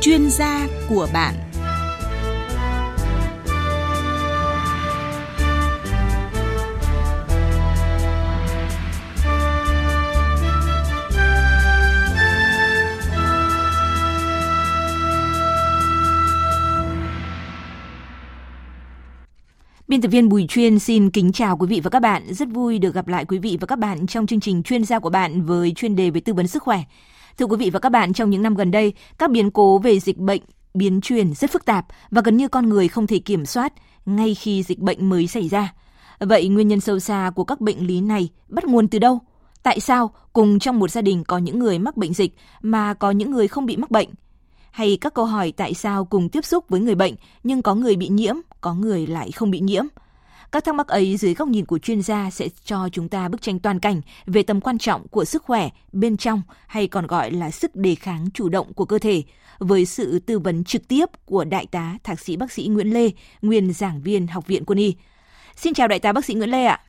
chuyên gia của bạn. Biên tập viên Bùi Chuyên xin kính chào quý vị và các bạn. Rất vui được gặp lại quý vị và các bạn trong chương trình chuyên gia của bạn với chuyên đề về tư vấn sức khỏe. Thưa quý vị và các bạn, trong những năm gần đây, các biến cố về dịch bệnh biến truyền rất phức tạp và gần như con người không thể kiểm soát ngay khi dịch bệnh mới xảy ra. Vậy nguyên nhân sâu xa của các bệnh lý này bắt nguồn từ đâu? Tại sao cùng trong một gia đình có những người mắc bệnh dịch mà có những người không bị mắc bệnh? Hay các câu hỏi tại sao cùng tiếp xúc với người bệnh nhưng có người bị nhiễm, có người lại không bị nhiễm? Các thắc mắc ấy dưới góc nhìn của chuyên gia sẽ cho chúng ta bức tranh toàn cảnh về tầm quan trọng của sức khỏe bên trong hay còn gọi là sức đề kháng chủ động của cơ thể với sự tư vấn trực tiếp của Đại tá Thạc sĩ bác sĩ Nguyễn Lê, nguyên giảng viên Học viện Quân y. Xin chào Đại tá bác sĩ Nguyễn Lê ạ.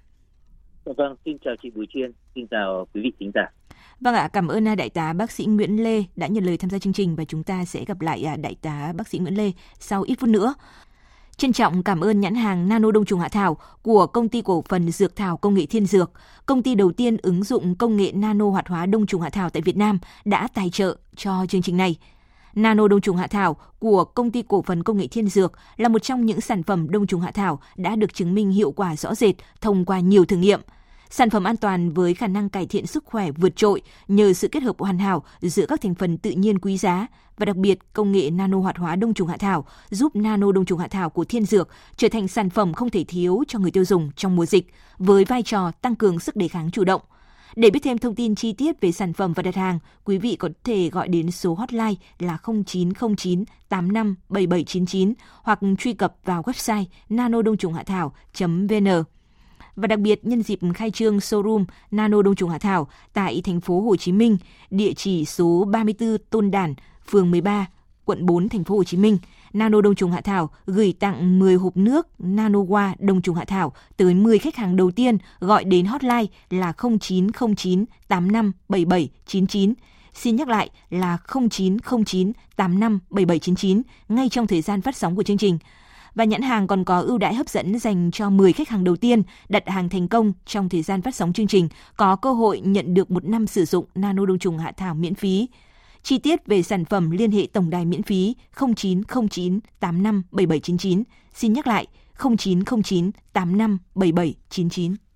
Dạ vâng, xin chào chị Bùi Chiên, xin chào quý vị khán giả. Vâng ạ, cảm ơn Đại tá bác sĩ Nguyễn Lê đã nhận lời tham gia chương trình và chúng ta sẽ gặp lại à, Đại tá bác sĩ Nguyễn Lê sau ít phút nữa. Trân trọng cảm ơn nhãn hàng Nano Đông trùng Hạ Thảo của công ty cổ phần Dược Thảo Công nghệ Thiên Dược, công ty đầu tiên ứng dụng công nghệ nano hoạt hóa đông trùng hạ thảo tại Việt Nam đã tài trợ cho chương trình này. Nano đông trùng hạ thảo của công ty cổ phần công nghệ Thiên Dược là một trong những sản phẩm đông trùng hạ thảo đã được chứng minh hiệu quả rõ rệt thông qua nhiều thử nghiệm – Sản phẩm an toàn với khả năng cải thiện sức khỏe vượt trội nhờ sự kết hợp hoàn hảo giữa các thành phần tự nhiên quý giá và đặc biệt công nghệ nano hoạt hóa đông trùng hạ thảo giúp nano đông trùng hạ thảo của Thiên Dược trở thành sản phẩm không thể thiếu cho người tiêu dùng trong mùa dịch với vai trò tăng cường sức đề kháng chủ động. Để biết thêm thông tin chi tiết về sản phẩm và đặt hàng, quý vị có thể gọi đến số hotline là 0909 85 7799 hoặc truy cập vào website nano và đặc biệt nhân dịp khai trương showroom Nano Đông trùng Hạ Thảo tại thành phố Hồ Chí Minh, địa chỉ số 34 Tôn Đản, phường 13, quận 4 thành phố Hồ Chí Minh. Nano Đông trùng Hạ Thảo gửi tặng 10 hộp nước Nanowa Đông trùng Hạ Thảo tới 10 khách hàng đầu tiên gọi đến hotline là 0909 857799 Xin nhắc lại là 0909 857799 ngay trong thời gian phát sóng của chương trình và nhãn hàng còn có ưu đãi hấp dẫn dành cho 10 khách hàng đầu tiên đặt hàng thành công trong thời gian phát sóng chương trình, có cơ hội nhận được một năm sử dụng nano đông trùng hạ thảo miễn phí. Chi tiết về sản phẩm liên hệ tổng đài miễn phí 0909 85 7799. Xin nhắc lại 0909 85 7799.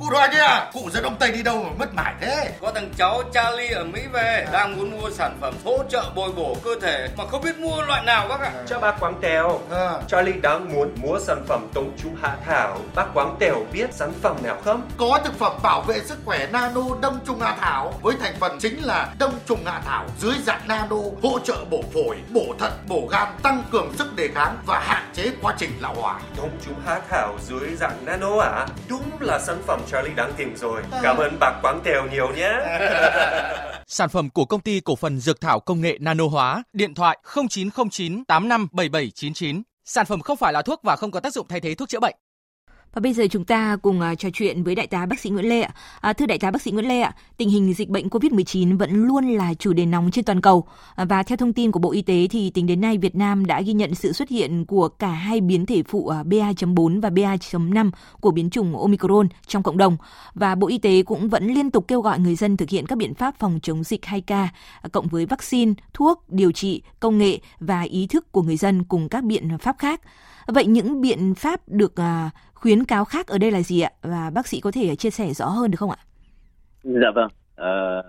Cụ đòi kia, à? cụ dẫn ông Tây đi đâu mà mất mải thế? Có thằng cháu Charlie ở Mỹ về, đang muốn mua sản phẩm hỗ trợ bồi bổ cơ thể mà không biết mua loại nào bác ạ. Cho bác Quang Tèo, à. Charlie đang muốn mua sản phẩm tống chú hạ thảo. Bác Quang Tèo biết sản phẩm nào không? Có thực phẩm bảo vệ sức khỏe nano đông trùng hạ thảo với thành phần chính là đông trùng hạ thảo dưới dạng nano hỗ trợ bổ phổi, bổ thận, bổ gan, tăng cường sức đề kháng và hạn chế quá trình lão hóa. Đông trùng hạ thảo dưới dạng nano à? Đúng là sản phẩm Charlie đáng tìm rồi. Cảm ơn bác Quán Tèo nhiều nhé. Sản phẩm của công ty cổ phần Dược Thảo Công nghệ Nano Hóa, điện thoại 0909 857799. Sản phẩm không phải là thuốc và không có tác dụng thay thế thuốc chữa bệnh. Và bây giờ chúng ta cùng à, trò chuyện với đại tá bác sĩ Nguyễn Lê ạ. À, thưa đại tá bác sĩ Nguyễn Lê ạ, tình hình dịch bệnh COVID-19 vẫn luôn là chủ đề nóng trên toàn cầu. À, và theo thông tin của Bộ Y tế thì tính đến nay Việt Nam đã ghi nhận sự xuất hiện của cả hai biến thể phụ à, BA.4 và BA.5 của biến chủng Omicron trong cộng đồng. Và Bộ Y tế cũng vẫn liên tục kêu gọi người dân thực hiện các biện pháp phòng chống dịch 2K à, cộng với vaccine, thuốc, điều trị, công nghệ và ý thức của người dân cùng các biện pháp khác. Vậy những biện pháp được khuyến cáo khác ở đây là gì ạ? Và bác sĩ có thể chia sẻ rõ hơn được không ạ? Dạ vâng. À,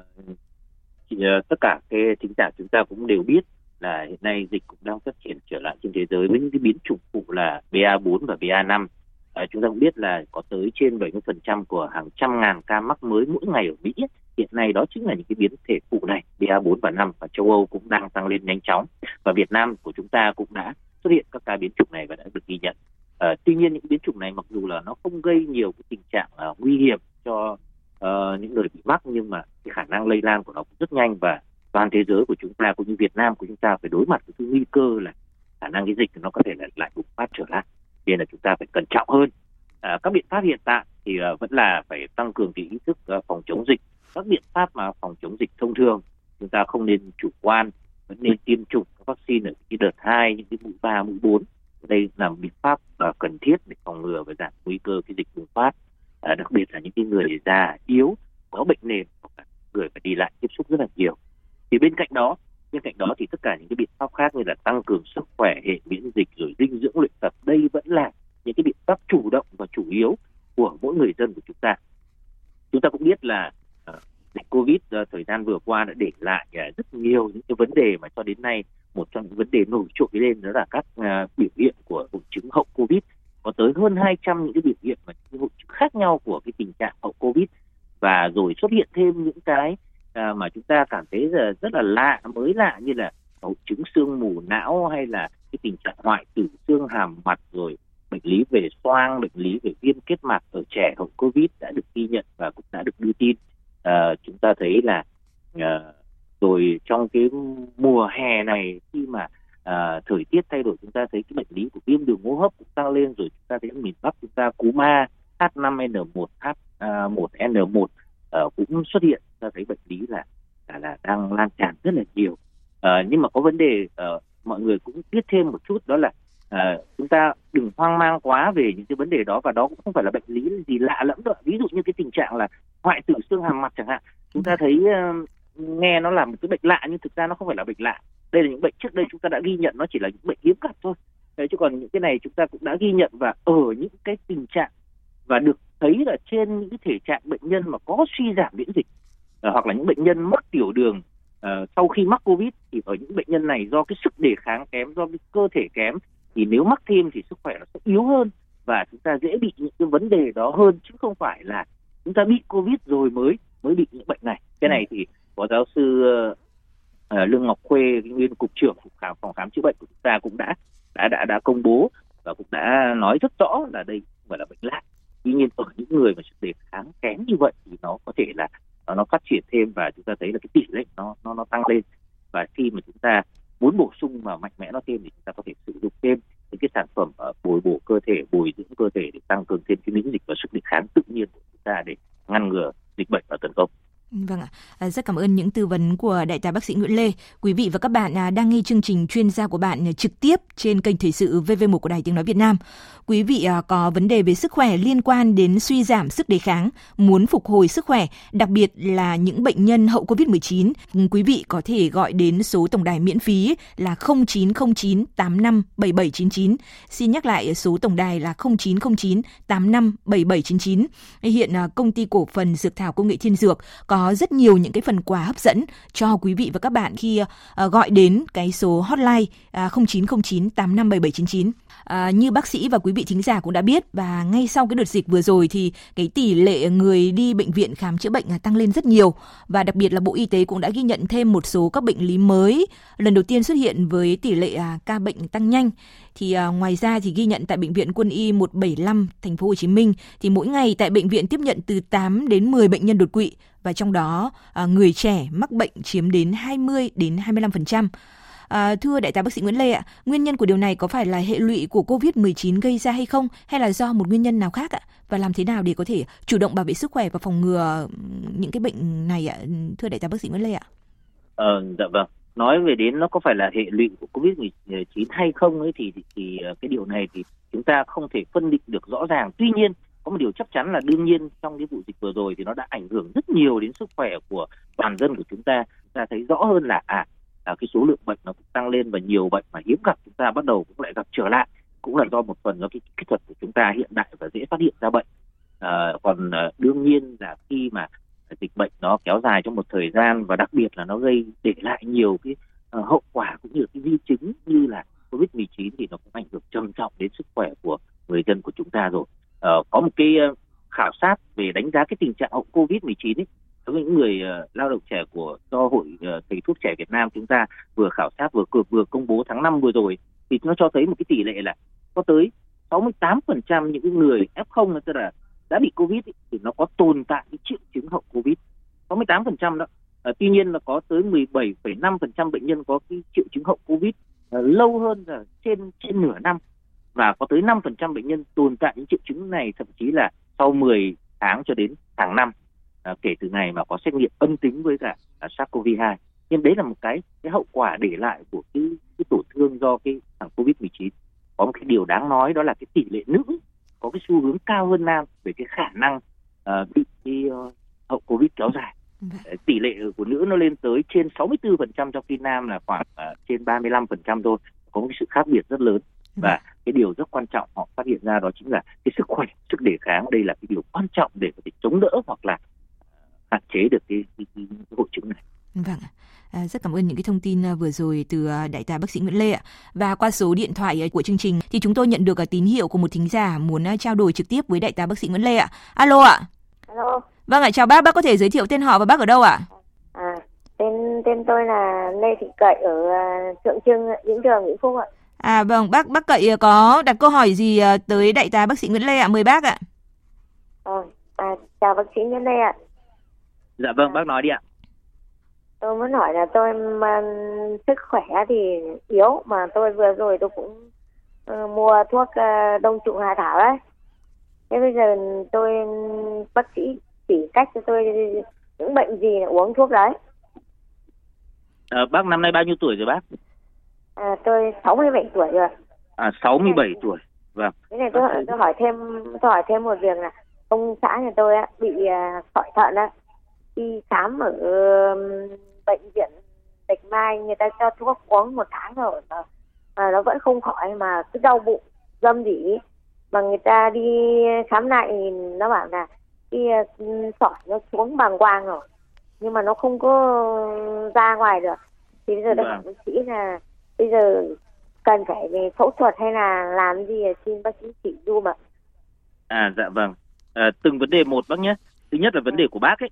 thì, uh, tất cả cái thính giả chúng ta cũng đều biết là hiện nay dịch cũng đang phát triển trở lại trên thế giới với những cái biến chủng phụ là BA4 và BA5. À, ờ, chúng ta cũng biết là có tới trên 70% của hàng trăm ngàn ca mắc mới mỗi ngày ở Mỹ. Hiện nay đó chính là những cái biến thể phụ này, BA4 và 5 và châu Âu cũng đang tăng lên nhanh chóng. Và Việt Nam của chúng ta cũng đã xuất hiện các ca biến chủng này và đã được ghi nhận. À, tuy nhiên những biến chủng này mặc dù là nó không gây nhiều cái tình trạng uh, nguy hiểm cho uh, những người bị mắc nhưng mà cái khả năng lây lan của nó cũng rất nhanh và toàn thế giới của chúng ta cũng như Việt Nam của chúng ta phải đối mặt với cái nguy cơ là khả năng cái dịch nó có thể là lại bùng phát trở lại. Nên là chúng ta phải cẩn trọng hơn. À, các biện pháp hiện tại thì uh, vẫn là phải tăng cường cái ý thức uh, phòng chống dịch. Các biện pháp mà phòng chống dịch thông thường chúng ta không nên chủ quan vẫn nên tiêm chủng các vaccine ở cái đợt 2, những cái mũi 3, mũi 4. Đây là một biện pháp uh, cần thiết để phòng ngừa và giảm nguy cơ cái dịch bùng phát, uh, đặc biệt là những cái người già yếu, có bệnh nền hoặc người phải đi lại tiếp xúc rất là nhiều. Thì bên cạnh đó, bên cạnh đó thì tất cả những cái biện pháp khác như là tăng cường sức khỏe, hệ miễn dịch rồi dinh dưỡng luyện tập đây vẫn là những cái biện pháp chủ động và chủ yếu của mỗi người dân của chúng ta. Chúng ta cũng biết là uh, dịch Covid uh, thời gian vừa qua đã để lại uh, rất nhiều những cái vấn đề mà cho đến nay một trong những vấn đề nổi trội lên đó là các uh, biểu hiện của hội chứng hậu Covid có tới hơn 200 những cái biểu hiện và những hội chứng khác nhau của cái tình trạng hậu Covid và rồi xuất hiện thêm những cái uh, mà chúng ta cảm thấy là rất là lạ mới lạ như là hội chứng xương mù não hay là cái tình trạng hoại tử xương hàm mặt rồi bệnh lý về xoang, bệnh lý về viêm kết mạc ở trẻ hậu Covid đã được ghi nhận và cũng đã được đưa tin. uh, chúng ta thấy là uh, rồi trong cái mùa hè này khi mà à, thời tiết thay đổi chúng ta thấy cái bệnh lý của viêm đường hô hấp cũng tăng lên rồi chúng ta thấy miền Bắc chúng ta cúm A H5N1 H1N1 à, cũng xuất hiện. Chúng ta thấy bệnh lý là là, là đang lan tràn rất là nhiều. À, nhưng mà có vấn đề uh, mọi người cũng biết thêm một chút đó là à, chúng ta đừng hoang mang quá về những cái vấn đề đó và đó cũng không phải là bệnh lý gì lạ lẫm đâu ví dụ như cái tình trạng là hoại tử xương hàm mặt chẳng hạn chúng ta thấy uh, nghe nó là một cái bệnh lạ nhưng thực ra nó không phải là bệnh lạ. Đây là những bệnh trước đây chúng ta đã ghi nhận nó chỉ là những bệnh hiếm gặp thôi. Đấy, chứ còn những cái này chúng ta cũng đã ghi nhận và ở những cái tình trạng và được thấy là trên những cái thể trạng bệnh nhân mà có suy giảm miễn dịch uh, hoặc là những bệnh nhân mắc tiểu đường uh, sau khi mắc covid thì ở những bệnh nhân này do cái sức đề kháng kém do cái cơ thể kém thì nếu mắc thêm thì sức khỏe nó sẽ yếu hơn và chúng ta dễ bị những cái vấn đề đó hơn chứ không phải là chúng ta bị covid rồi mới mới bị những bệnh này. Cái này thì phó giáo sư uh, lương ngọc khuê nguyên cục trưởng cục khám phòng khám chữa bệnh của chúng ta cũng đã đã đã đã công bố và cũng đã nói rất rõ là đây không phải là bệnh lạ. Tuy nhiên ở những người mà sức đề kháng kém như vậy thì nó có thể là nó, phát triển thêm và chúng ta thấy là cái tỷ lệ nó nó nó tăng lên. Và khi mà chúng ta muốn bổ sung và mạnh mẽ nó thêm thì chúng ta có thể sử dụng thêm những cái sản phẩm ờ, bồi bổ cơ thể bồi dưỡng cơ thể để tăng cường thêm cái miễn dịch và sức đề kháng tự nhiên của chúng ta để ngăn ngừa dịch bệnh và tấn công. Vâng ạ, à, rất cảm ơn những tư vấn của đại tá bác sĩ Nguyễn Lê. Quý vị và các bạn à, đang nghe chương trình chuyên gia của bạn à, trực tiếp trên kênh Thời sự VV1 của Đài Tiếng Nói Việt Nam. Quý vị à, có vấn đề về sức khỏe liên quan đến suy giảm sức đề kháng, muốn phục hồi sức khỏe, đặc biệt là những bệnh nhân hậu Covid-19, quý vị có thể gọi đến số tổng đài miễn phí là 0909 85 7799. Xin nhắc lại số tổng đài là 0909 85 7799. Hiện à, công ty cổ phần Dược thảo Công nghệ Thiên Dược có rất nhiều những cái phần quà hấp dẫn cho quý vị và các bạn khi ờ, gọi đến cái số hotline à, 0909 857799. À, như bác sĩ và quý vị thính giả cũng đã biết và ngay sau cái đợt dịch vừa rồi thì cái tỷ lệ người đi bệnh viện khám chữa bệnh à, tăng lên rất nhiều và đặc biệt là Bộ Y tế cũng đã ghi nhận thêm một số các bệnh lý mới lần đầu tiên xuất hiện với tỷ lệ à, ca bệnh tăng nhanh thì à, ngoài ra thì ghi nhận tại bệnh viện Quân y 175 thành phố Hồ Chí Minh thì mỗi ngày tại bệnh viện tiếp nhận từ 8 đến 10 bệnh nhân đột quỵ và trong đó à, người trẻ mắc bệnh chiếm đến 20 đến 25%. À, thưa đại tá bác sĩ Nguyễn Lê ạ, nguyên nhân của điều này có phải là hệ lụy của COVID-19 gây ra hay không hay là do một nguyên nhân nào khác ạ? Và làm thế nào để có thể chủ động bảo vệ sức khỏe và phòng ngừa ừ, những cái bệnh này ạ? Thưa đại tá bác sĩ Nguyễn Lê ạ. Ờ, dạ vâng. Nói về đến nó có phải là hệ lụy của COVID-19 hay không ấy thì, thì thì ờ, cái điều này thì chúng ta không thể phân định được rõ ràng. Tuy nhiên có một điều chắc chắn là đương nhiên trong cái vụ dịch vừa rồi thì nó đã ảnh hưởng rất nhiều đến sức khỏe của toàn dân của chúng ta. Chúng ta thấy rõ hơn là à, à cái số lượng bệnh nó cũng tăng lên và nhiều bệnh mà hiếm gặp chúng ta bắt đầu cũng lại gặp trở lại. Cũng là do một phần do cái kỹ thuật của chúng ta hiện đại và dễ phát hiện ra bệnh. À, còn ờ, đương nhiên là khi mà dịch bệnh nó kéo dài trong một thời gian và đặc biệt là nó gây để lại nhiều cái uh, hậu quả cũng như cái di chứng như là covid 19 thì nó cũng ảnh hưởng trầm trọng đến sức khỏe của người dân của chúng ta rồi. Uh, có một cái uh, khảo sát về đánh giá cái tình trạng hậu covid 19 ấy đối với những người uh, lao động trẻ của do hội uh, thầy thuốc trẻ Việt Nam chúng ta vừa khảo sát vừa vừa công bố tháng 5 vừa rồi thì nó cho thấy một cái tỷ lệ là có tới 68% những người F0 tức là đã bị Covid ý, thì nó có tồn tại cái triệu chứng hậu Covid. 68% đó. À, tuy nhiên là có tới 17,5% bệnh nhân có cái triệu chứng hậu Covid à, lâu hơn là trên trên nửa năm. Và có tới 5% bệnh nhân tồn tại những triệu chứng này thậm chí là sau 10 tháng cho đến hàng năm à, kể từ ngày mà có xét nghiệm âm tính với cả à, SARS-CoV-2 nhưng đấy là một cái cái hậu quả để lại của cái, cái tổn thương do cái thằng covid 19 có một cái điều đáng nói đó là cái tỷ lệ nữ có cái xu hướng cao hơn nam về cái khả năng uh, bị cái uh, hậu covid kéo dài. Vâng. tỷ lệ của nữ nó lên tới trên 64% trong khi nam là khoảng uh, trên 35% thôi. Có một sự khác biệt rất lớn và cái điều rất quan trọng họ phát hiện ra đó chính là cái sức khỏe sức đề kháng đây là cái điều quan trọng để có thể chống đỡ hoặc là hạn chế được cái, cái, cái hội chứng này Vâng, à, rất cảm ơn những cái thông tin à, vừa rồi từ à, đại tá bác sĩ Nguyễn Lê ạ. Và qua số điện thoại à, của chương trình thì chúng tôi nhận được tín hiệu của một thính giả muốn trao đổi trực tiếp với đại tá bác sĩ Nguyễn Lê ạ. Alo ạ. Alo. Vâng ạ, chào bác, bác có thể giới thiệu tên họ và bác ở đâu ạ? À, tên tên tôi là Lê Thị Cậy ở Thượng Trưng, Vĩnh Trường, Vĩnh Phúc ạ. À vâng, bác bác Cậy có đặt câu hỏi gì tới đại tá bác sĩ Nguyễn Lê ạ? Mời bác ạ. Ờ, à, chào bác sĩ Nguyễn Lê ạ. Dạ vâng, bác nói đi ạ. Tôi muốn hỏi là tôi mà sức khỏe thì yếu mà tôi vừa rồi tôi cũng uh, mua thuốc uh, đông trùng hạ thảo đấy. Thế bây giờ tôi bác sĩ chỉ cách cho tôi những bệnh gì là uống thuốc đấy. À, bác năm nay bao nhiêu tuổi rồi bác? À, tôi 67 tuổi rồi. À 67 tuổi. Vâng. Thế này tôi, tôi hỏi thêm tôi hỏi thêm một việc là ông xã nhà tôi á, bị uh, sỏi thận á đi khám ở bệnh viện Bạch Mai người ta cho thuốc uống một tháng rồi mà, mà nó vẫn không khỏi mà cứ đau bụng dâm dỉ mà người ta đi khám lại thì nó bảo là cái uh, sỏi nó xuống bàng quang rồi nhưng mà nó không có ra ngoài được. Thì bây giờ tôi hỏi bác sĩ là bây giờ cần phải về phẫu thuật hay là làm gì xin bác sĩ chỉ dùm ạ à dạ vâng. À, từng vấn đề một bác nhé. Thứ nhất là vấn đề của bác ấy.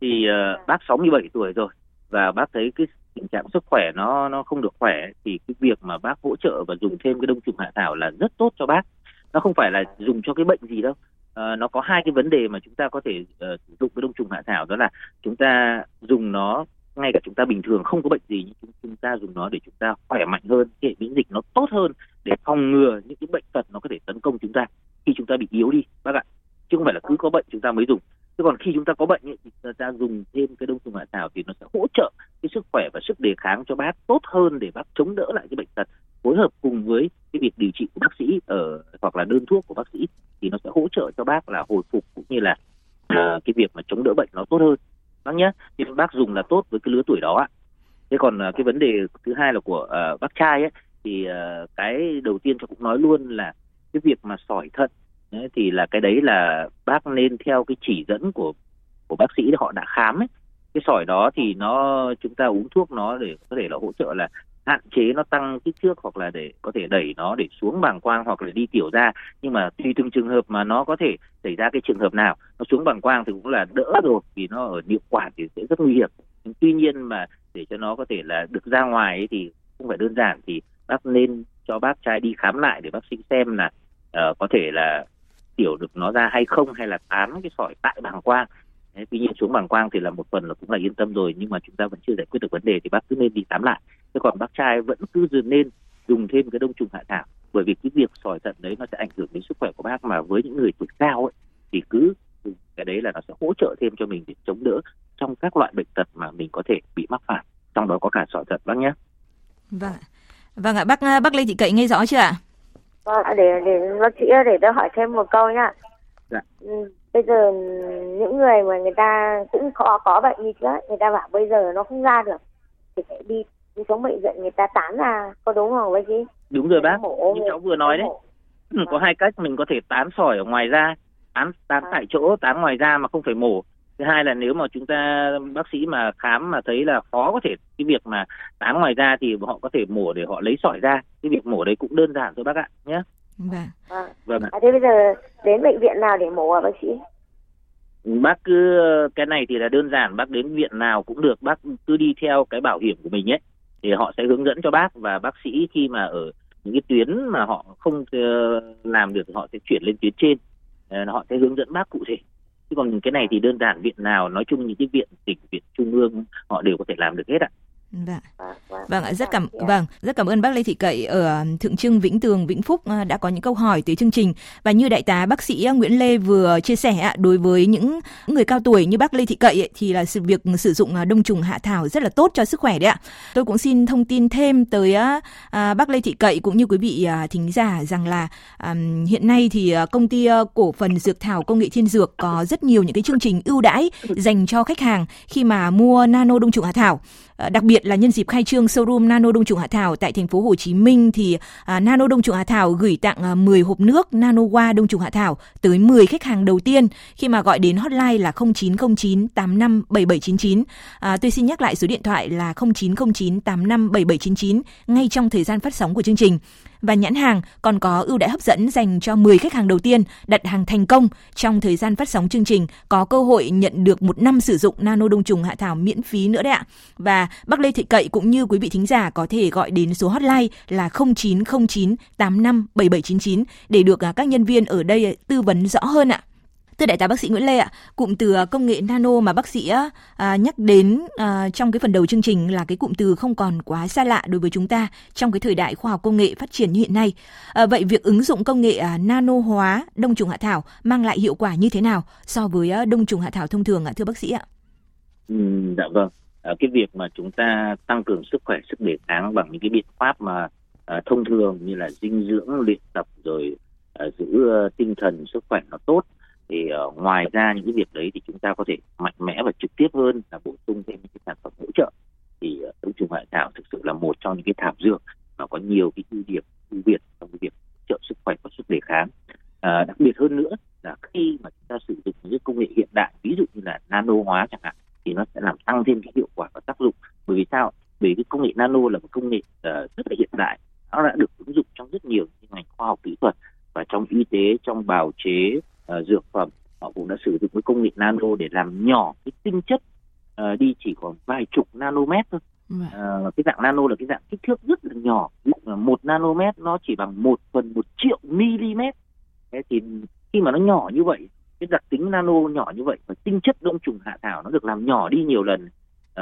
Thì uh, bác 67 tuổi rồi và bác thấy cái tình trạng sức khỏe nó nó không được khỏe thì cái việc mà bác hỗ trợ và dùng thêm cái đông trùng hạ thảo là rất tốt cho bác. Nó không phải là dùng cho cái bệnh gì đâu. À, nó có hai cái vấn đề mà chúng ta có thể uh, sử dụng cái đông trùng hạ thảo đó là chúng ta dùng nó ngay cả chúng ta bình thường không có bệnh gì nhưng chúng, chúng ta dùng nó để chúng ta khỏe mạnh hơn hệ miễn dịch nó tốt hơn để phòng ngừa những cái bệnh tật nó có thể tấn công chúng ta khi chúng ta bị yếu đi bác ạ. Chứ không phải là cứ có bệnh chúng ta mới dùng chứ còn khi chúng ta có bệnh ấy, thì chúng ta dùng thêm cái đông trùng hạ thảo thì nó sẽ hỗ trợ cái sức khỏe và sức đề kháng cho bác tốt hơn để bác chống đỡ lại cái bệnh tật. Phối hợp cùng với cái việc điều trị của bác sĩ ở hoặc là đơn thuốc của bác sĩ thì nó sẽ hỗ trợ cho bác là hồi phục cũng như là uh, cái việc mà chống đỡ bệnh nó tốt hơn. Bác nhé thì bác dùng là tốt với cái lứa tuổi đó ạ. Thế còn uh, cái vấn đề thứ hai là của uh, bác trai ấy thì uh, cái đầu tiên cho cũng nói luôn là cái việc mà sỏi thận Đấy, thì là cái đấy là bác nên theo cái chỉ dẫn của của bác sĩ họ đã khám ấy. Cái sỏi đó thì nó chúng ta uống thuốc nó để có thể là hỗ trợ là hạn chế nó tăng kích thước hoặc là để có thể đẩy nó để xuống bàng quang hoặc là đi tiểu ra. Nhưng mà tùy từng trường hợp mà nó có thể xảy ra cái trường hợp nào nó xuống bàng quang thì cũng là đỡ rồi vì nó ở niệu quản thì sẽ rất nguy hiểm. Nhưng tuy nhiên mà để cho nó có thể là được ra ngoài ấy thì không phải đơn giản thì bác nên cho bác trai đi khám lại để bác sĩ xem là uh, có thể là tiểu được nó ra hay không hay là tán cái sỏi tại bàng quang. Đấy, tuy nhiên xuống bàng quang thì là một phần là cũng là yên tâm rồi nhưng mà chúng ta vẫn chưa giải quyết được vấn đề thì bác cứ nên đi tắm lại. Thế còn bác trai vẫn cứ nên dùng thêm cái đông trùng hạ thảo bởi vì cái việc sỏi thận đấy nó sẽ ảnh hưởng đến sức khỏe của bác mà với những người tuổi cao ấy thì cứ cái đấy là nó sẽ hỗ trợ thêm cho mình để chống đỡ trong các loại bệnh tật mà mình có thể bị mắc phải. Trong đó có cả sỏi thận bác nhé. Vâng vâng ạ bác bác lê thị cậy nghe rõ chưa ạ? Vâng, để để bác sĩ để tôi hỏi thêm một câu nhá. Dạ. Ừ, bây giờ những người mà người ta cũng có có bệnh như trước, người ta bảo bây giờ nó không ra được thì phải đi đi xuống bệnh viện người ta tán ra, có đúng không bác sĩ? Đúng rồi bác, Mổ, như cháu vừa nói đấy. Ừ, có hai cách mình có thể tán sỏi ở ngoài da, tán tán tại chỗ, tán ngoài da mà không phải mổ. Thứ hai là nếu mà chúng ta bác sĩ mà khám mà thấy là khó có thể cái việc mà tán ngoài da thì họ có thể mổ để họ lấy sỏi ra. Cái việc mổ đấy cũng đơn giản thôi bác ạ nhé. Vâng. Vâng. Vâng ạ. À, thế bây giờ đến bệnh viện nào để mổ à bác sĩ? Bác cứ cái này thì là đơn giản, bác đến viện nào cũng được, bác cứ đi theo cái bảo hiểm của mình ấy thì họ sẽ hướng dẫn cho bác và bác sĩ khi mà ở những cái tuyến mà họ không làm được họ sẽ chuyển lên tuyến trên. Họ sẽ hướng dẫn bác cụ thể chứ còn cái này thì đơn giản viện nào, nói chung những cái viện tỉnh, viện trung ương, họ đều có thể làm được hết ạ. Vâng. Vâng, rất cảm vâng, rất cảm ơn bác Lê Thị Cậy ở Thượng Trưng Vĩnh Tường Vĩnh Phúc à, đã có những câu hỏi tới chương trình và như đại tá bác sĩ Nguyễn Lê vừa chia sẻ đối với những người cao tuổi như bác Lê Thị Cậy thì là sự việc sử dụng đông trùng hạ thảo rất là tốt cho sức khỏe đấy ạ. Tôi cũng xin thông tin thêm tới bác Lê Thị Cậy cũng như quý vị thính giả rằng là hiện nay thì công ty cổ phần dược thảo công nghệ Thiên Dược có rất nhiều những cái chương trình ưu đãi dành cho khách hàng khi mà mua nano đông trùng hạ thảo. Ờ, đặc biệt là nhân dịp khai trương showroom Nano Đông trùng Hạ Thảo tại thành phố Hồ Chí Minh thì à, Nano Đông trùng Hạ Thảo gửi tặng à, 10 hộp nước Nano Hoa Đông trùng Hạ Thảo tới 10 khách hàng đầu tiên khi mà gọi đến hotline là 0909 857799. À, tôi xin nhắc lại số điện thoại là 0909 857799 ngay trong thời gian phát sóng của chương trình và nhãn hàng còn có ưu đãi hấp dẫn dành cho 10 khách hàng đầu tiên đặt hàng thành công trong thời gian phát sóng chương trình có cơ hội nhận được một năm sử dụng nano đông trùng hạ thảo miễn phí nữa đấy ạ. Và bác Lê Thị Cậy cũng như quý vị thính giả có thể gọi đến số hotline là 0909 85 7799 để được à, các nhân viên ở đây tư vấn rõ hơn ạ. Thưa đại tá bác sĩ Nguyễn Lê ạ, cụm từ à, công nghệ nano mà bác sĩ à, nhắc đến à, trong cái phần đầu chương trình là cái cụm từ không còn quá xa lạ đối với chúng ta trong cái thời đại khoa học công nghệ phát triển như hiện nay. À, vậy việc ứng dụng công nghệ à, nano hóa đông trùng hạ thảo mang lại hiệu quả như thế nào so với à, đông trùng hạ thảo thông thường ạ thưa bác sĩ ạ? Ừ, dạ vâng. À, cái việc mà chúng ta tăng cường sức khỏe, sức đề kháng bằng những cái biện pháp mà à, thông thường như là dinh dưỡng, luyện tập rồi à, giữ tinh thần sức khỏe nó tốt thì uh, ngoài ra những cái việc đấy thì chúng ta có thể mạnh mẽ và trực tiếp hơn là bổ sung thêm những cái sản phẩm hỗ trợ. Thì uh, đông trùng hạ thảo thực sự là một trong những cái thảo dược mà có nhiều cái ưu điểm ưu việt trong cái việc trợ sức khỏe và sức đề kháng. Uh, đặc biệt hơn nữa là khi mà chúng ta sử dụng những công nghệ hiện đại ví dụ như là nano hóa chẳng hạn thì nó sẽ làm tăng thêm cái hiệu quả và tác dụng. Bởi vì sao? Bởi cái công nghệ nano là một công nghệ uh, rất là hiện đại. Nó đã được ứng dụng trong rất nhiều ngành khoa học kỹ thuật và trong y tế trong bào chế uh, dược phẩm. Họ cũng đã sử dụng cái công nghệ nano để làm nhỏ cái tinh chất uh, đi chỉ còn vài chục nanomet thôi. Uh, cái dạng nano là cái dạng kích thước rất là nhỏ. Một nanomet nó chỉ bằng một phần một triệu mm thế thì khi mà nó nhỏ như vậy cái đặc tính nano nhỏ như vậy và tinh chất đông trùng hạ thảo nó được làm nhỏ đi nhiều lần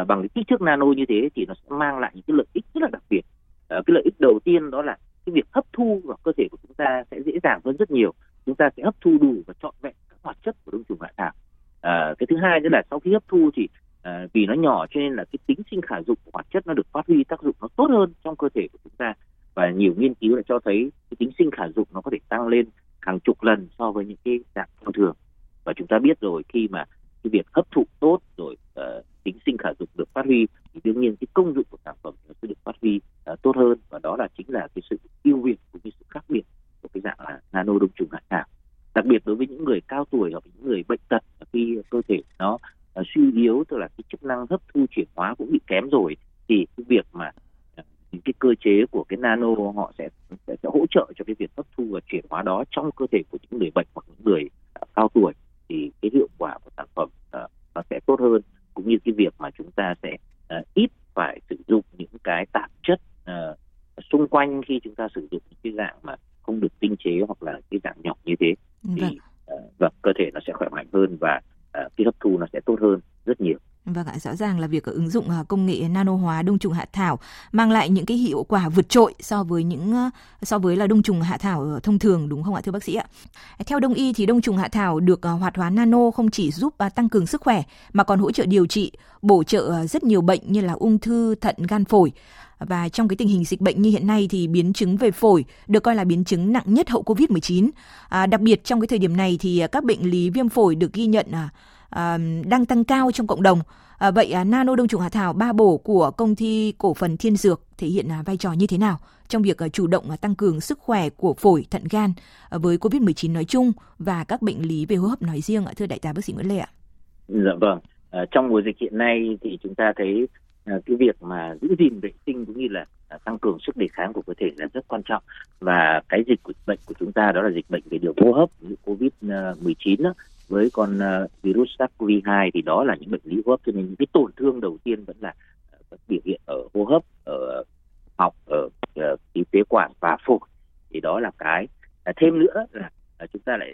uh, bằng cái kích thước nano như thế thì nó sẽ mang lại những cái lợi ích rất là đặc biệt. Uh, cái lợi ích đầu tiên đó là cái việc hấp thu vào cơ thể của chúng ta sẽ dễ dàng hơn rất nhiều chúng ta sẽ hấp thu đủ và trọn vẹn các hoạt chất của đông trùng hạ thảo. À, cái thứ hai nữa là sau khi hấp thu thì à, vì nó nhỏ cho nên là cái tính sinh khả dụng của hoạt chất nó được phát huy tác dụng nó tốt hơn trong cơ thể của chúng ta. Và nhiều nghiên cứu đã cho thấy cái tính sinh khả dụng nó có thể tăng lên hàng chục lần so với những cái dạng thông thường. Và chúng ta biết rồi khi mà cái việc hấp thụ tốt rồi uh, tính sinh khả dụng được phát huy thì đương nhiên cái công dụng của sản phẩm nó sẽ được phát huy uh, tốt hơn. Và đó là chính là cái sự ưu việt cũng như sự khác biệt của cái dạng là nano đông trùng hạ thảo đặc biệt đối với những người cao tuổi hoặc những người bệnh tật khi cơ thể nó uh, suy yếu tức là cái chức năng hấp thu chuyển hóa cũng bị kém rồi thì cái việc mà à, những cái cơ chế của cái nano họ sẽ, sẽ sẽ hỗ trợ cho cái việc hấp thu và chuyển hóa đó trong cơ thể của những người bệnh hoặc những người uh, cao tuổi thì cái hiệu quả của sản phẩm uh, nó sẽ tốt hơn. Cũng như cái việc mà chúng ta sẽ uh, ít phải sử dụng những cái tạp chất uh, xung quanh khi chúng ta sử dụng những cái dạng mà không được tinh chế hoặc là cái dạng nhỏ như thế thì vâng. Uh, vâng, cơ thể nó sẽ khỏe mạnh hơn và uh, cái hấp thu nó sẽ tốt hơn rất nhiều. Vâng ạ, rõ ràng là việc ứng dụng công nghệ nano hóa đông trùng hạ thảo mang lại những cái hiệu quả vượt trội so với những so với là đông trùng hạ thảo thông thường đúng không ạ thưa bác sĩ ạ? Theo đông y thì đông trùng hạ thảo được hoạt hóa nano không chỉ giúp tăng cường sức khỏe mà còn hỗ trợ điều trị, bổ trợ rất nhiều bệnh như là ung thư, thận, gan phổi. Và trong cái tình hình dịch bệnh như hiện nay thì biến chứng về phổi được coi là biến chứng nặng nhất hậu Covid-19. À, đặc biệt trong cái thời điểm này thì các bệnh lý viêm phổi được ghi nhận à, à, đang tăng cao trong cộng đồng. À, vậy à, nano đông trùng hạ thảo ba bổ của công ty cổ phần Thiên Dược thể hiện à, vai trò như thế nào trong việc à, chủ động à, tăng cường sức khỏe của phổi, thận, gan à, với Covid-19 nói chung và các bệnh lý về hô hấp nói riêng ạ, thưa đại tá bác sĩ Nguyễn Lê ạ? Dạ vâng. À, trong mùa dịch hiện nay thì chúng ta thấy Ờ, cái việc mà giữ gìn vệ sinh cũng như là à, tăng cường sức đề kháng của cơ thể là rất quan trọng. Và cái dịch của bệnh của chúng ta đó là dịch bệnh về đường hô hấp như covid ờ, 19 đó, với con ờ, virus SARS-CoV-2 thì đó là những bệnh lý hô hấp. Cho nên những cái tổn thương đầu tiên vẫn là vẫn biểu hiện ở hô hấp ở học ở khí phế quản và phổi. Thì đó là cái. Thêm nữa là chúng ta lại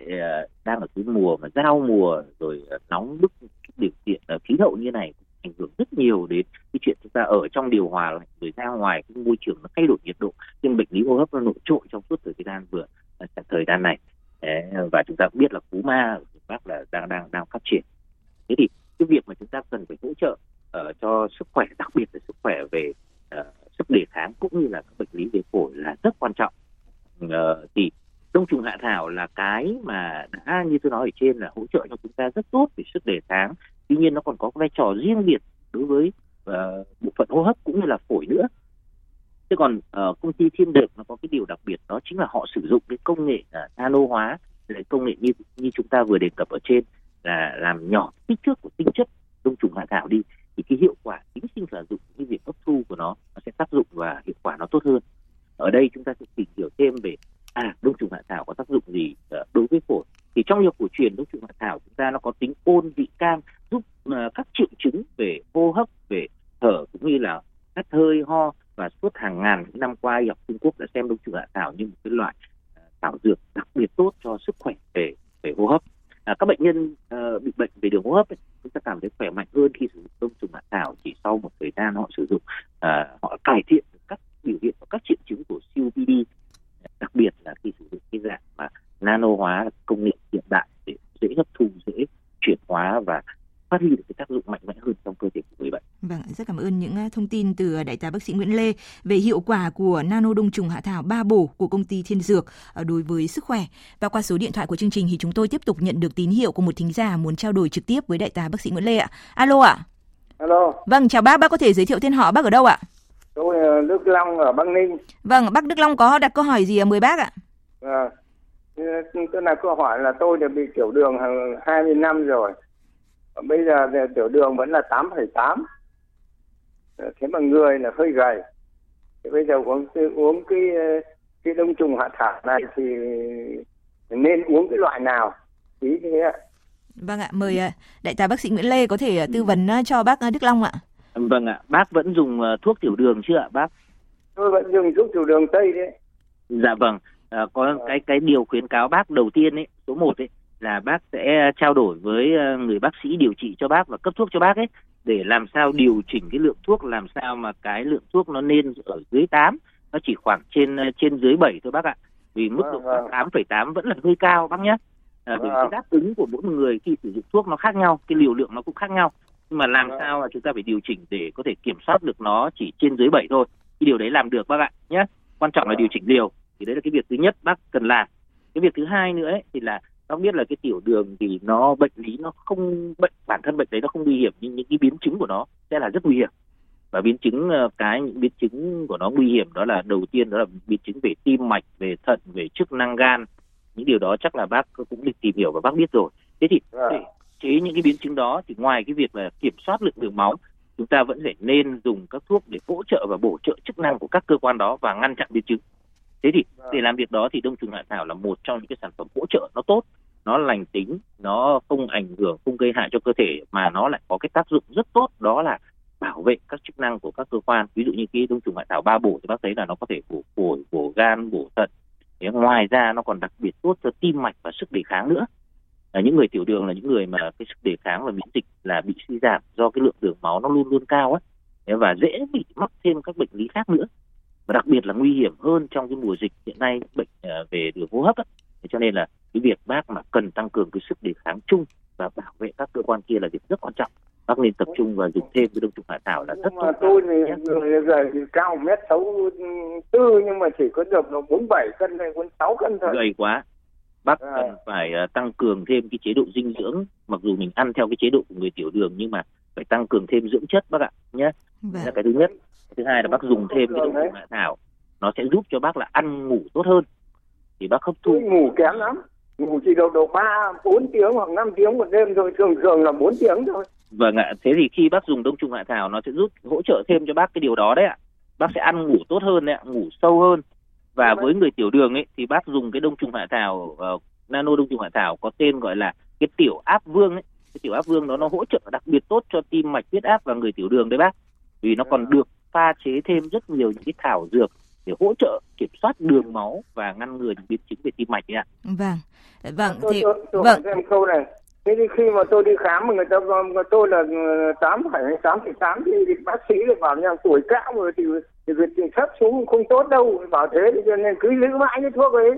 đang ở cái mùa mà giao mùa rồi nóng bức điều kiện khí hậu như này ảnh hưởng rất nhiều đến cái chuyện chúng ta ở trong điều hòa lạnh rồi ra ngoài cái môi trường nó thay đổi nhiệt độ. Nhưng bệnh lý hô hấp nó nổi trội trong suốt thời gian vừa à, thời gian này. Và chúng ta cũng biết là cúm ma ở miền Bắc là đang đang đang phát triển. Thế thì cái việc mà chúng ta cần phải hỗ trợ uh, cho sức khỏe đặc biệt là sức khỏe về uh, sức đề kháng cũng như là các bệnh lý về phổi là rất quan trọng. Uh, thì đông trùng hạ thảo là cái mà đã như tôi nói ở trên là hỗ trợ cho chúng ta rất tốt về sức đề kháng tuy nhiên nó còn có vai trò riêng biệt đối với uh, bộ phận hô hấp cũng như là phổi nữa. Thế còn uh, công ty thiên đường nó có cái điều đặc biệt đó chính là họ sử dụng cái công nghệ uh, nano hóa cái công nghệ như như chúng ta vừa đề cập ở trên là làm nhỏ kích thước của tinh chất đông trùng hạ thảo đi thì cái hiệu quả tính sinh sử dụng cái việc hấp thu của nó nó sẽ tác dụng và hiệu quả nó tốt hơn. Ở đây chúng ta sẽ tìm hiểu thêm về à đông trùng hạ thảo có tác dụng gì uh, đối với phổi. Thì trong y học cổ truyền đông trùng hạ thảo chúng ta nó có tính ôn vị cam giúp uh, các triệu chứng về hô hấp về thở cũng như là hắt hơi ho và suốt hàng ngàn những năm qua y học Trung Quốc đã xem đông trùng hạ thảo như một cái loại ờ, thảo dược đặc biệt tốt cho sức khỏe về về hô hấp. À, các bệnh nhân uh, bị bệnh về đường hô hấp ấy, chúng ta cảm thấy khỏe mạnh hơn khi sử dụng đông trùng hạ thảo chỉ sau một thời gian họ sử dụng uh, họ cải thiện các biểu hiện và các triệu chứng của COPD đặc biệt là khi sử dụng cái dạng mà nano hóa công nghệ hiện đại để dễ hấp thu dễ chuyển hóa và phát huy được cái tác dụng mạnh mẽ hơn trong cơ thể của người bệnh. Vâng, rất cảm ơn những thông tin từ đại tá bác sĩ Nguyễn Lê về hiệu quả của nano đông trùng hạ thảo ba bổ của công ty Thiên Dược đối với sức khỏe. Và qua số điện thoại của chương trình thì chúng tôi tiếp tục nhận được tín hiệu của một thính giả muốn trao đổi trực tiếp với đại tá bác sĩ Nguyễn Lê ạ. Alo ạ. Alo. Vâng, chào bác, bác có thể giới thiệu tên họ bác ở đâu ạ? Tôi là Đức Long ở Bắc Ninh. Vâng, bác Đức Long có đặt câu hỏi gì mời bác ạ? À, tức là câu hỏi là tôi đã bị tiểu đường hàng 20 năm rồi bây giờ tiểu đường vẫn là 8,8 thế mà người là hơi gầy. Thế bây giờ uống uống cái cái đông trùng hạ thảo này thì nên uống cái loại nào? Ý thế ạ. Vâng ạ mời đại tá bác sĩ Nguyễn Lê có thể tư vấn cho bác Đức Long ạ. Vâng ạ bác vẫn dùng thuốc tiểu đường chưa ạ bác? Tôi vẫn dùng thuốc tiểu đường tây đấy. Dạ vâng à, có cái cái điều khuyến cáo bác đầu tiên ấy số 1 ấy là bác sẽ trao đổi với người bác sĩ điều trị cho bác và cấp thuốc cho bác ấy để làm sao điều chỉnh cái lượng thuốc làm sao mà cái lượng thuốc nó nên ở dưới 8 nó chỉ khoảng trên trên dưới 7 thôi bác ạ. Vì mức độ vâng. 8,8 vẫn là hơi cao bác nhé. À, vì cái đáp ứng của mỗi người khi sử dụng thuốc nó khác nhau cái liều lượng nó cũng khác nhau. Nhưng mà làm sao là chúng ta phải điều chỉnh để có thể kiểm soát được nó chỉ trên dưới 7 thôi. Cái điều đấy làm được bác ạ nhé. Quan trọng là điều chỉnh liều thì đấy là cái việc thứ nhất bác cần làm. Cái việc thứ hai nữa ấy, thì là bác biết là cái tiểu đường thì nó bệnh lý nó không bệnh bản thân bệnh đấy nó không nguy hiểm nhưng những cái biến chứng của nó sẽ là rất nguy hiểm. Và biến chứng cái những biến chứng của nó nguy hiểm đó là đầu tiên đó là biến chứng về tim mạch về thận về chức năng gan. Những điều đó chắc là bác cũng được tìm hiểu và bác biết rồi. Thế thì để chế những cái biến chứng đó thì ngoài cái việc là kiểm soát lượng đường máu chúng ta vẫn phải nên dùng các thuốc để hỗ trợ và bổ trợ chức năng của các cơ quan đó và ngăn chặn biến chứng thế thì để làm việc đó thì đông trùng hạ thảo là một trong những cái sản phẩm hỗ trợ nó tốt nó lành tính nó không ảnh hưởng không gây hại cho cơ thể mà nó lại có cái tác dụng rất tốt đó là bảo vệ các chức năng của các cơ quan. Ví dụ như cái đông trùng hạ thảo ba bổ thì bác thấy là nó có thể bổ phổi bổ gan bổ thận. Thế ngoài ra nó còn đặc biệt tốt cho tim mạch và sức đề kháng nữa. À, những người tiểu đường là những người mà cái sức đề kháng và miễn dịch là bị suy giảm do cái lượng đường máu nó luôn luôn cao ấy và dễ bị mắc thêm các bệnh lý khác nữa và đặc biệt là nguy hiểm hơn trong cái mùa dịch hiện nay bệnh uh, về đường hô hấp ấy. cho nên là cái việc bác mà cần tăng cường cái sức đề kháng chung và bảo vệ các cơ quan kia là việc rất quan trọng. Bác nên tập trung và dùng thêm cái đông trùng hạ thảo là rất tốt tôi thì người thì cao mét sáu tư nhưng mà chỉ có được nó bốn bảy cân hay bốn sáu cân thôi. Gầy quá bác à. cần phải uh, tăng cường thêm cái chế độ dinh dưỡng mặc dù mình ăn theo cái chế độ của người tiểu đường nhưng mà phải tăng cường thêm dưỡng chất bác ạ nhé. Vâng. là cái thứ nhất. Thứ hai là bác dùng thêm cái đông trùng hạ thảo. Nó sẽ giúp cho bác là ăn ngủ tốt hơn. Thì bác hấp thu. Ngủ kém lắm. Ngủ chỉ được độ ba bốn tiếng hoặc 5 tiếng một đêm thôi thường thường là 4 tiếng thôi. Vâng ạ. Thế thì khi bác dùng đông trùng hạ thảo nó sẽ giúp hỗ trợ thêm cho bác cái điều đó đấy ạ. Bác sẽ ăn ngủ tốt hơn đấy ạ ngủ sâu hơn và với người tiểu đường ấy thì bác dùng cái đông trùng hạ thảo uh, nano đông trùng hạ thảo có tên gọi là cái tiểu áp vương ấy. Cái tiểu áp vương đó nó hỗ trợ đặc biệt tốt cho tim mạch huyết áp và người tiểu đường đấy bác. Vì nó còn được pha chế thêm rất nhiều những cái thảo dược để hỗ trợ kiểm soát đường máu và ngăn ngừa những biến chứng về tim mạch ạ. Vâng, vâng tôi, thì tôi, tôi vâng. thêm câu này Thế thì khi mà tôi đi khám mà người ta tôi là tám phải tám thì tám thì bác sĩ lại bảo nhau tuổi cao rồi thì thì việc thấp xuống không tốt đâu bảo thế thì cho nên cứ giữ mãi cái thuốc ấy.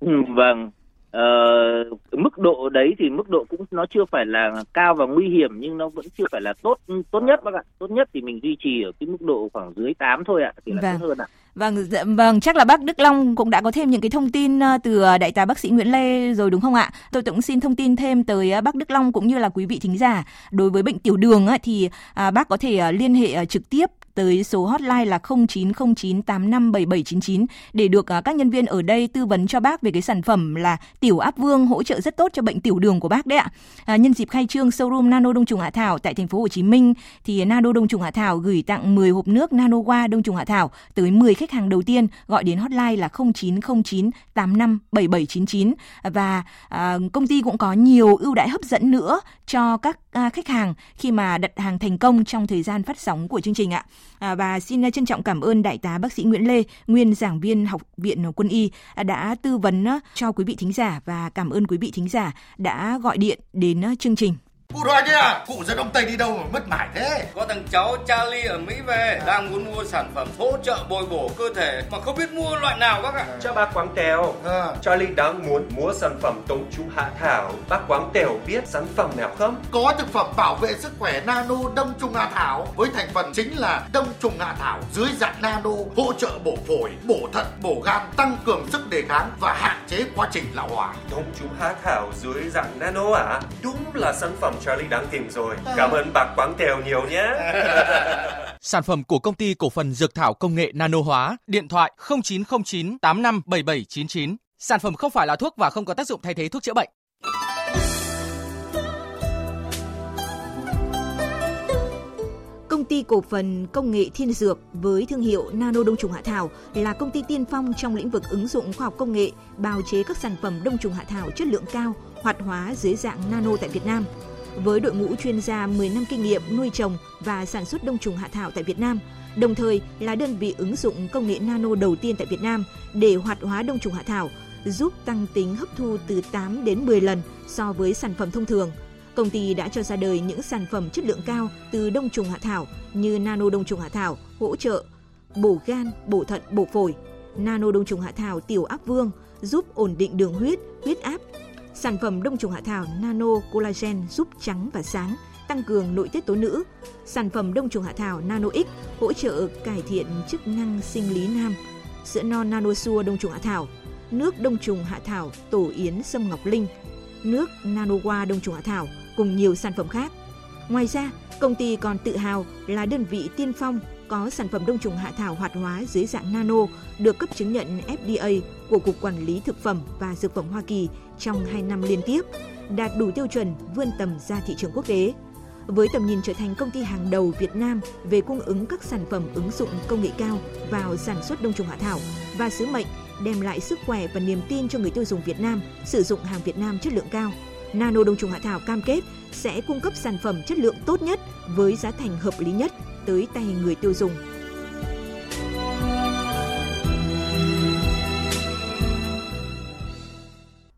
Ừ, vâng uh, mức độ đấy thì mức độ cũng nó chưa phải là cao và nguy hiểm nhưng nó vẫn chưa phải là tốt tốt nhất bác ạ tốt nhất thì mình duy trì ở cái mức độ khoảng dưới 8 thôi ạ thì là vâng. tốt hơn ạ Vâng, dạ, vâng, chắc là bác Đức Long cũng đã có thêm những cái thông tin ờ, từ ờ, đại tá bác sĩ Nguyễn Lê rồi đúng không ạ? Tôi cũng xin thông tin thêm tới ờ, bác Đức Long cũng như là quý vị thính giả. Đối với bệnh tiểu đường thì à, bác có thể liên hệ trực tiếp tới số hotline là 0909857799 để được à, các nhân viên ở đây tư vấn cho bác về cái sản phẩm là tiểu áp vương hỗ trợ rất tốt cho bệnh tiểu đường của bác đấy ạ. À, nhân dịp khai trương showroom Nano Đông trùng Hạ Thảo tại thành phố Hồ Chí Minh thì Nano Đông trùng Hạ Thảo gửi tặng 10 hộp nước Nano Qua Đông trùng Hạ Thảo tới 10 khách hàng đầu tiên gọi đến hotline là 0909 857799 và à, công ty cũng có nhiều ưu đãi hấp dẫn nữa cho các à, khách hàng khi mà đặt hàng thành công trong thời gian phát sóng của chương trình ạ. À, và xin à, trân trọng cảm ơn Đại tá bác sĩ Nguyễn Lê, nguyên giảng viên Học viện Quân y à, đã tư vấn à, cho quý vị thính giả và cảm ơn quý vị thính giả đã gọi điện đến chương trình. Cụ đoài kia à, cụ dẫn ông Tây đi đâu mà mất mải thế? Có thằng cháu Charlie ở Mỹ về, đang muốn mua sản phẩm hỗ trợ bồi bổ cơ thể mà không biết mua loại nào bác ạ. Cho bác Quang Tèo, à. Charlie đang muốn mua sản phẩm tống chú hạ thảo. Bác Quang Tèo biết sản phẩm nào không? Có thực phẩm bảo vệ sức khỏe nano đông trùng hạ thảo với thành phần chính là đông trùng hạ thảo dưới dạng nano hỗ trợ bổ phổi, bổ thận, bổ gan, tăng cường sức đề kháng và hạn chế quá trình lão hóa. Đông trùng hạ thảo dưới dạng nano à? Đúng là sản phẩm Charlie đang tìm rồi. Cảm ơn bác Quang Tèo nhiều nhé. Sản phẩm của công ty cổ phần Dược thảo công nghệ Nano Hóa, điện thoại 0909 857799. Sản phẩm không phải là thuốc và không có tác dụng thay thế thuốc chữa bệnh. Công ty cổ phần công nghệ Thiên Dược với thương hiệu Nano Đông trùng Hạ Thảo là công ty tiên phong trong lĩnh vực ứng dụng khoa học công nghệ bào chế các sản phẩm đông trùng hạ thảo chất lượng cao, hoạt hóa dưới dạng nano tại Việt Nam. Với đội ngũ chuyên gia 10 năm kinh nghiệm nuôi trồng và sản xuất đông trùng hạ thảo tại Việt Nam, đồng thời là đơn vị ứng dụng công nghệ nano đầu tiên tại Việt Nam để hoạt hóa đông trùng hạ thảo, giúp tăng tính hấp thu từ 8 đến 10 lần so với sản phẩm thông thường – Công ty đã cho ra đời những sản phẩm chất lượng cao từ đông trùng hạ thảo như nano đông trùng hạ thảo hỗ trợ bổ gan, bổ thận, bổ phổi, nano đông trùng hạ thảo tiểu áp vương giúp ổn định đường huyết, huyết áp. Sản phẩm đông trùng hạ thảo nano collagen giúp trắng và sáng, tăng cường nội tiết tố nữ. Sản phẩm đông trùng hạ thảo nano X hỗ trợ cải thiện chức năng sinh lý nam. Sữa non nano xua đông trùng hạ thảo, nước đông trùng hạ thảo tổ yến sâm ngọc linh, nước nano hoa đông trùng hạ thảo cùng nhiều sản phẩm khác. Ngoài ra, công ty còn tự hào là đơn vị tiên phong có sản phẩm đông trùng hạ thảo hoạt hóa dưới dạng nano được cấp chứng nhận FDA của Cục Quản lý Thực phẩm và Dược phẩm Hoa Kỳ trong 2 năm liên tiếp, đạt đủ tiêu chuẩn vươn tầm ra thị trường quốc tế. Với tầm nhìn trở thành công ty hàng đầu Việt Nam về cung ứng các sản phẩm ứng dụng công nghệ cao vào sản xuất đông trùng hạ thảo và sứ mệnh đem lại sức khỏe và niềm tin cho người tiêu dùng Việt Nam sử dụng hàng Việt Nam chất lượng cao – Nano Đông trùng Hạ Thảo cam kết sẽ cung cấp sản phẩm chất lượng tốt nhất với giá thành hợp lý nhất tới tay người tiêu dùng.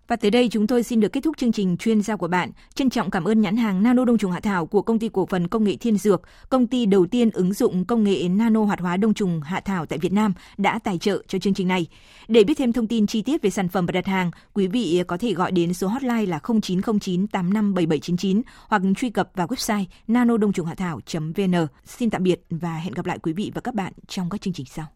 Và tới đây chúng tôi xin được kết thúc chương trình chuyên gia của bạn. Trân trọng cảm ơn nhãn hàng Nano Đông trùng Hạ Thảo của công ty cổ phần công nghệ Thiên Dược, công ty đầu tiên ứng dụng công nghệ nano hoạt hóa đông trùng hạ thảo tại Việt Nam đã tài trợ cho chương trình này. Để biết thêm thông tin chi tiết về sản phẩm và đặt hàng, quý vị có thể gọi đến số hotline là 0909 857799 hoặc truy cập vào website nano đông trùng hạ thảo.vn. Xin tạm biệt và hẹn gặp lại quý vị và các bạn trong các chương trình sau.